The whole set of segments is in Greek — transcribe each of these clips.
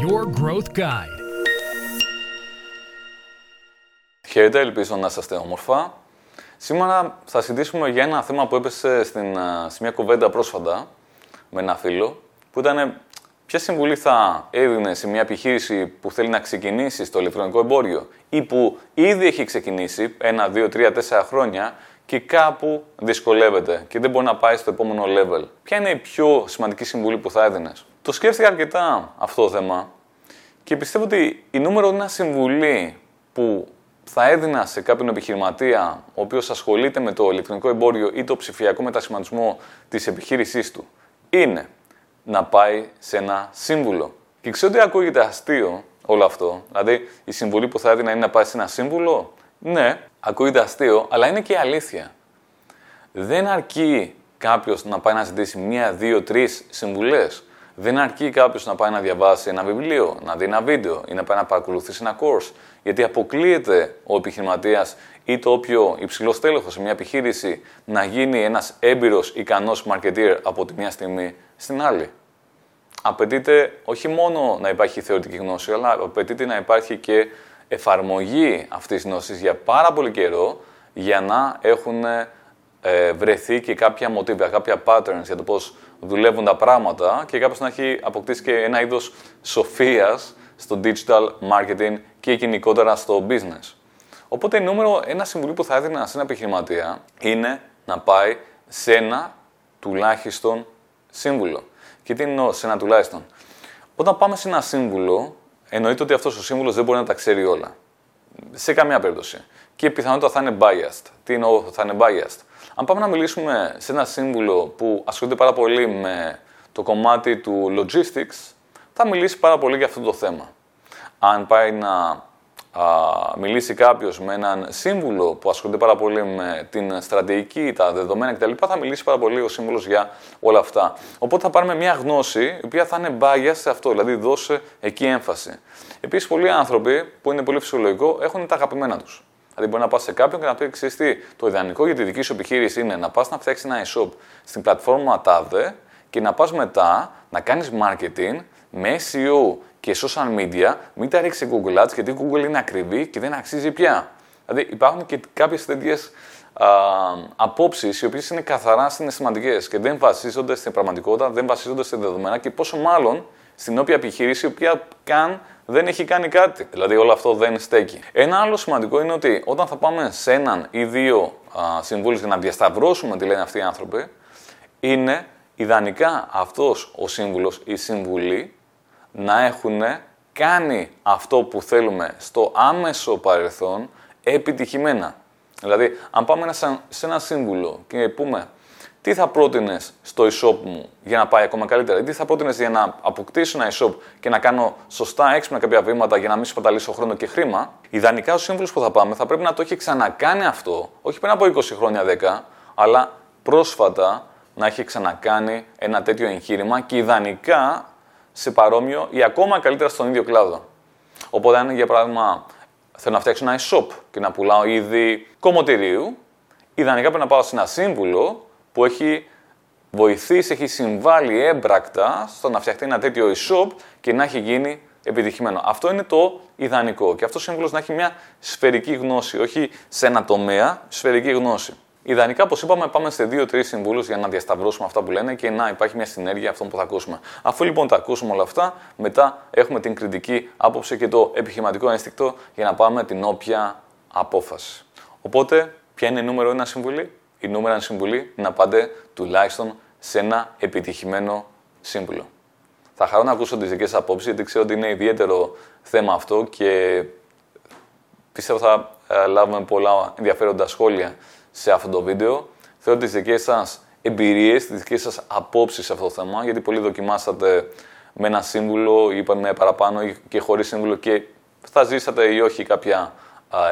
Your Growth Guide. Χαίρετε, ελπίζω να είστε όμορφα. Σήμερα θα συζητήσουμε για ένα θέμα που έπεσε στην, σε μια κουβέντα πρόσφατα με ένα φίλο, που ήταν ποια συμβουλή θα έδινε σε μια επιχείρηση που θέλει να ξεκινήσει στο ηλεκτρονικό εμπόριο ή που ήδη έχει ξεκινήσει ένα, δύο, τρία, τέσσερα χρόνια και κάπου δυσκολεύεται και δεν μπορεί να πάει στο επόμενο level. Ποια είναι η πιο σημαντική συμβουλή που θα έδινες; Το σκέφτηκα αρκετά αυτό το θέμα και πιστεύω ότι η νούμερο ένα συμβουλή που θα έδινα σε κάποιον επιχειρηματία ο οποίος ασχολείται με το ηλεκτρονικό εμπόριο ή το ψηφιακό μετασχηματισμό της επιχείρησής του είναι να πάει σε ένα σύμβουλο. Και ξέρω ότι ακούγεται αστείο όλο αυτό. Δηλαδή, η συμβουλή που θα έδινα είναι να πάει σε ένα σύμβουλο; Ναι, ακούγεται αστείο, αλλά είναι και αλήθεια. Δεν αρκεί κάποιος να πάει να ζητήσει μία, δύο, τρεις συμβουλές. Δεν αρκεί κάποιος να πάει να διαβάσει ένα βιβλίο, να δει ένα βίντεο ή να πάει να παρακολουθήσει ένα course. Γιατί αποκλείεται ο επιχειρηματίας ή το όποιο υψηλό τέλεχο σε μια επιχείρηση να γίνει ένας έμπειρος, ικανός marketeer από τη μια στιγμή στην άλλη. Απαιτείται όχι μόνο να υπάρχει θεωρητική γνώση, αλλά απαιτείται να υπάρχει και εφαρμογή αυτής της γνώσης για πάρα πολύ καιρό για να έχουν ε, βρεθεί και κάποια μοτίβια, κάποια patterns για το πώς δουλεύουν τα πράγματα και κάποιος να έχει αποκτήσει και ένα είδος σοφίας στο digital marketing και γενικότερα στο business. Οπότε, νούμερο ένα συμβουλή που θα έδινα σε ένα επιχειρηματία είναι να πάει σε ένα τουλάχιστον σύμβουλο. Και τι εννοώ σε ένα τουλάχιστον; Όταν πάμε σε ένα σύμβουλο, εννοείται ότι αυτός ο σύμβουλος δεν μπορεί να τα ξέρει όλα. Σε καμία περίπτωση. Και πιθανότητα θα είναι biased. Τι εννοώ θα είναι biased; Αν πάμε να μιλήσουμε σε ένα σύμβουλο που ασχολείται πάρα πολύ με το κομμάτι του logistics, θα μιλήσει πάρα πολύ για αυτό το θέμα. Αν πάει να α, μιλήσει κάποιος με έναν σύμβουλο που ασχολείται πάρα πολύ με την στρατηγική, τα δεδομένα κτλ., θα μιλήσει πάρα πολύ ο σύμβουλος για όλα αυτά. Οπότε θα πάρουμε μια γνώση η οποία θα είναι μπάγια σε αυτό, δηλαδή δώσε εκεί έμφαση. Επίσης, πολλοί άνθρωποι, που είναι πολύ φυσιολογικό, έχουν τα αγαπημένα τους. Δηλαδή, μπορεί να πας σε κάποιον και να πει: Ξέρεις τι, το ιδανικό για τη δική σου επιχείρηση είναι να πας να φτιάξεις ένα e-shop στην πλατφόρμα TADE και να πας μετά να κάνεις marketing με SEO και social media, μην τα ρίξεις Google Ads γιατί η Google είναι ακριβή και δεν αξίζει πια. Δηλαδή υπάρχουν και κάποιες τέτοιες απόψεις οι οποίες είναι καθαρά συναισθηματικές και δεν βασίζονται στην πραγματικότητα, δεν βασίζονται σε δεδομένα και πόσο μάλλον στην όποια επιχείρηση η οποία καν δεν έχει κάνει κάτι. Δηλαδή όλο αυτό δεν στέκει. Ένα άλλο σημαντικό είναι ότι όταν θα πάμε σε έναν ή δύο συμβούλους για να διασταυρώσουμε τι λένε αυτοί οι άνθρωποι, είναι ιδανικά αυτός ο σύμβουλος ή συμβουλή να έχουν κάνει αυτό που θέλουμε στο άμεσο παρελθόν επιτυχημένα. Δηλαδή, αν πάμε σε ένα σύμβουλο και πούμε τι θα πρότεινες στο e-shop μου για να πάει ακόμα καλύτερα, ή τι θα πρότεινες για να αποκτήσω ένα e-shop και να κάνω σωστά έξυπνα κάποια βήματα για να μην σπαταλήσω χρόνο και χρήμα, ιδανικά ο σύμβουλος που θα πάμε θα πρέπει να το έχει ξανακάνει αυτό, όχι πριν από 20 χρόνια 10, αλλά πρόσφατα να έχει ξανακάνει ένα τέτοιο εγχείρημα και ιδανικά σε παρόμοιο ή ακόμα καλύτερα στον ίδιο κλάδο. Οπότε, αν για παράδειγμα θέλω να φτιάξω ένα e-shop και να πουλάω είδη κομμωτηρίου, ιδανικά πρέπει να πάω σε ένα σύμβουλο που έχει βοηθήσει, έχει συμβάλει έμπρακτα στο να φτιαχτεί ένα τέτοιο e-shop και να έχει γίνει επιτυχημένο. Αυτό είναι το ιδανικό. Και αυτός ο σύμβουλος να έχει μια σφαιρική γνώση, όχι σε ένα τομέα, σφαιρική γνώση. Ιδανικά, όπως είπαμε, πάμε σε δύο-τρεις συμβούλου για να διασταυρώσουμε αυτά που λένε και να υπάρχει μια συνέργεια αυτών που θα ακούσουμε. Αφού λοιπόν τα ακούσουμε όλα αυτά, μετά έχουμε την κριτική άποψη και το επιχειρηματικό ένστικτο για να πάμε την όποια απόφαση. Οπότε, ποια είναι η νούμερο ένα συμβουλή; Η νούμερο ένα συμβουλή είναι να πάτε τουλάχιστον σε ένα επιτυχημένο σύμβουλο. Θα χαρώ να ακούσω τις δικές απόψεις, γιατί ξέρω ότι είναι ιδιαίτερο θέμα αυτό και πιστεύω θα ε, λάβουμε πολλά ενδιαφέροντα σχόλια σε αυτό το βίντεο. Θέλω τις δικές σας εμπειρίες, τις δικές σας απόψεις σε αυτό το θέμα, γιατί πολλοί δοκιμάσατε με ένα σύμβουλο, είπαμε παραπάνω και χωρίς σύμβουλο και θα ζήσατε ή όχι κάποια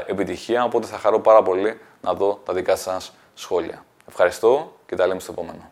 επιτυχία, οπότε θα χαρώ πάρα πολύ να δω τα δικά σας σχόλια. Ευχαριστώ και τα λέμε στο επόμενο.